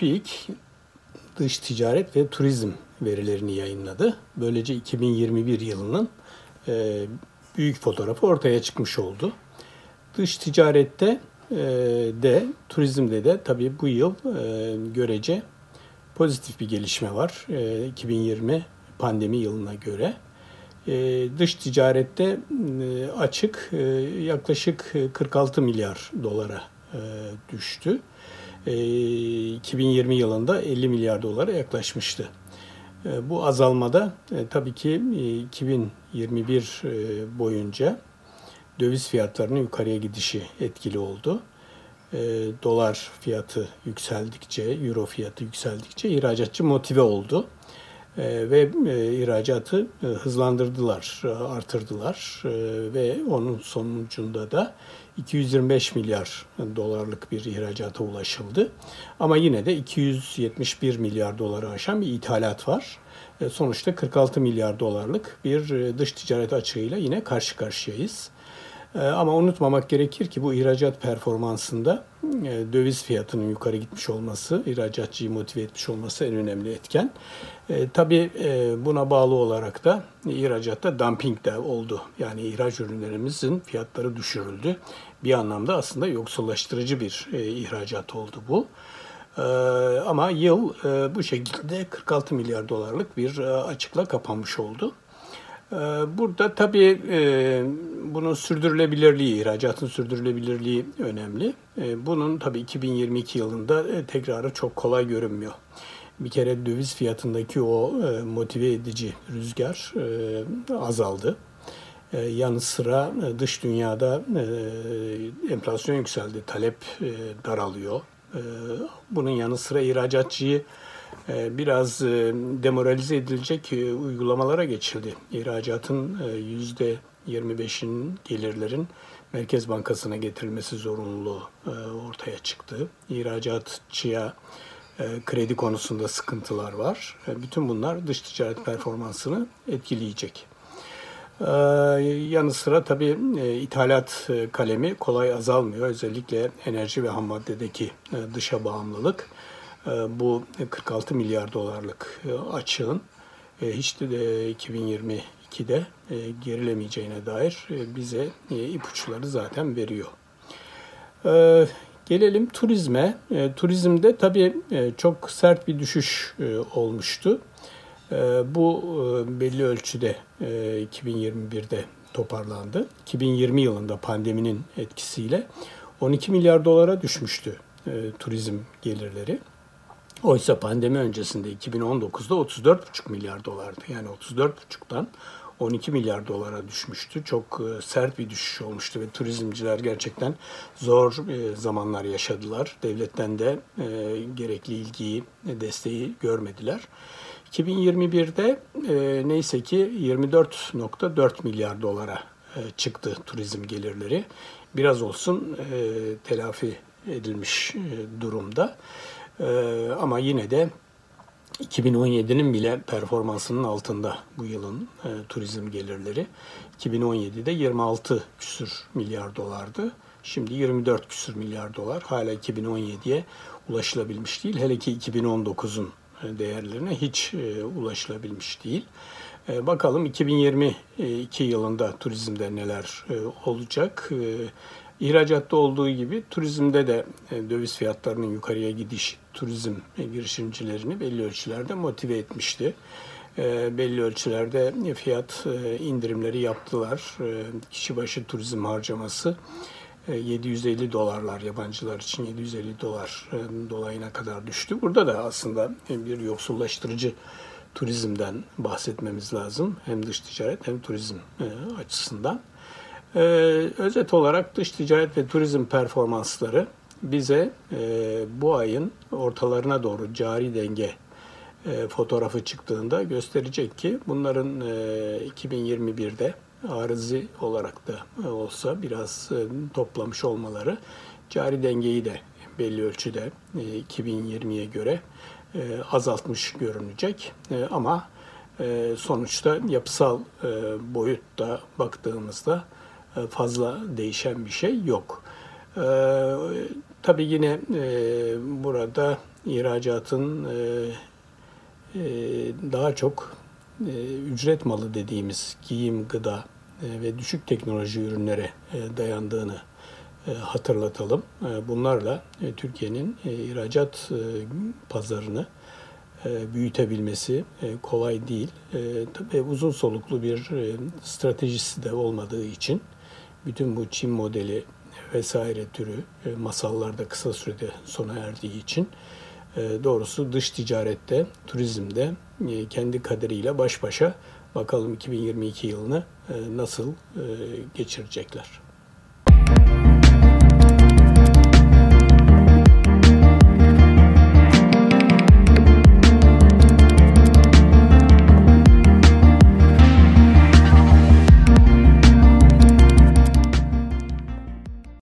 TÜİK dış ticaret ve turizm verilerini yayınladı. Böylece 2021 yılının e, büyük fotoğrafı ortaya çıkmış oldu. Dış ticarette e, de turizmde de tabii bu yıl e, görece pozitif bir gelişme var. 2020 pandemi yılına göre. Dış ticarette açık yaklaşık 46 milyar dolara düştü. 2020 yılında 50 milyar dolara yaklaşmıştı. Bu azalmada tabii ki 2021 boyunca döviz fiyatlarının yukarıya gidişi etkili oldu. Dolar fiyatı yükseldikçe, euro fiyatı yükseldikçe ihracatçı motive oldu. Ve ihracatı hızlandırdılar, artırdılar ve onun sonucunda da 225 milyar dolarlık bir ihracata ulaşıldı. Ama yine de 271 milyar doları aşan bir ithalat var. E, sonuçta 46 milyar dolarlık bir e, dış ticaret açığıyla yine karşı karşıyayız. E, ama unutmamak gerekir ki bu ihracat performansında döviz fiyatının yukarı gitmiş olması, ihracatçıyı motive etmiş olması en önemli etken. E, tabii e, buna bağlı olarak da ihracatta dumping de oldu. Yani ihraç ürünlerimizin fiyatları düşürüldü. Bir anlamda aslında yoksullaştırıcı bir e, ihracat oldu bu. E, ama yıl e, bu şekilde 46 milyar dolarlık bir e, açıkla kapanmış oldu. E, burada tabii e, bunun sürdürülebilirliği, ihracatın sürdürülebilirliği önemli. E, bunun tabii 2022 yılında e, tekrarı çok kolay görünmüyor bir kere döviz fiyatındaki o motive edici rüzgar azaldı. Yanı sıra dış dünyada enflasyon yükseldi, talep daralıyor. Bunun yanı sıra ihracatçıyı biraz e, demoralize edilecek e, uygulamalara geçildi. İhracatın e, yüzde 25'in gelirlerin Merkez Bankası'na getirilmesi zorunluluğu ortaya çıktı. İhracatçıya kredi konusunda sıkıntılar var. Bütün bunlar dış ticaret performansını etkileyecek. Yanı sıra tabii ithalat kalemi kolay azalmıyor. Özellikle enerji ve ham maddedeki dışa bağımlılık bu 46 milyar dolarlık açığın hiç de 2022'de gerilemeyeceğine dair bize ipuçları zaten veriyor. Gelelim turizme. E, turizmde tabii e, çok sert bir düşüş e, olmuştu. E, bu e, belli ölçüde e, 2021'de toparlandı. 2020 yılında pandeminin etkisiyle 12 milyar dolara düşmüştü e, turizm gelirleri. Oysa pandemi öncesinde 2019'da 34,5 milyar dolardı. Yani 34,5'tan 12 milyar dolara düşmüştü. Çok e, sert bir düşüş olmuştu ve turizmciler gerçekten zor e, zamanlar yaşadılar. Devletten de e, gerekli ilgiyi, desteği görmediler. 2021'de neyse ki 24.4 milyar dolara çıktı turizm gelirleri. Biraz olsun telafi edilmiş durumda. Ama yine de 2017'nin bile performansının altında bu yılın e, turizm gelirleri. 2017'de 26 küsür milyar dolardı. Şimdi 24 küsür milyar dolar. Hala 2017'ye ulaşılabilmiş değil. Hele ki 2019'un e, değerlerine hiç e, ulaşılabilmiş değil. E, bakalım 2022 yılında turizmde neler e, olacak. E, İhracatta olduğu gibi turizmde de e, döviz fiyatlarının yukarıya gidiş turizm girişimcilerini belli ölçülerde motive etmişti. E, belli ölçülerde fiyat e, indirimleri yaptılar. Kişi başı turizm harcaması 750 dolarlar yabancılar için 750 dolar dolayına kadar düştü. Burada da aslında bir yoksullaştırıcı turizmden bahsetmemiz lazım. Hem dış ticaret hem turizm açısından. Ee, özet olarak dış ticaret ve turizm performansları bize e, bu ayın ortalarına doğru cari denge e, fotoğrafı çıktığında gösterecek ki bunların e, 2021'de arızi olarak da olsa biraz e, toplamış olmaları cari dengeyi de belli ölçüde e, 2020'ye göre e, azaltmış görünecek. E, ama e, sonuçta yapısal e, boyutta baktığımızda e, fazla değişen bir şey yok. E, Tabii yine e, burada ihracatın e, e, daha çok e, ücret malı dediğimiz giyim, gıda e, ve düşük teknoloji ürünlere e, dayandığını e, hatırlatalım. E, bunlarla e, Türkiye'nin e, ihracat e, pazarını e, büyütebilmesi e, kolay değil. E, tabii uzun soluklu bir e, stratejisi de olmadığı için bütün bu Çin modeli vesaire türü e, masallarda kısa sürede sona erdiği için e, doğrusu dış ticarette, turizmde e, kendi kaderiyle baş başa bakalım 2022 yılını nasıl geçirecekler.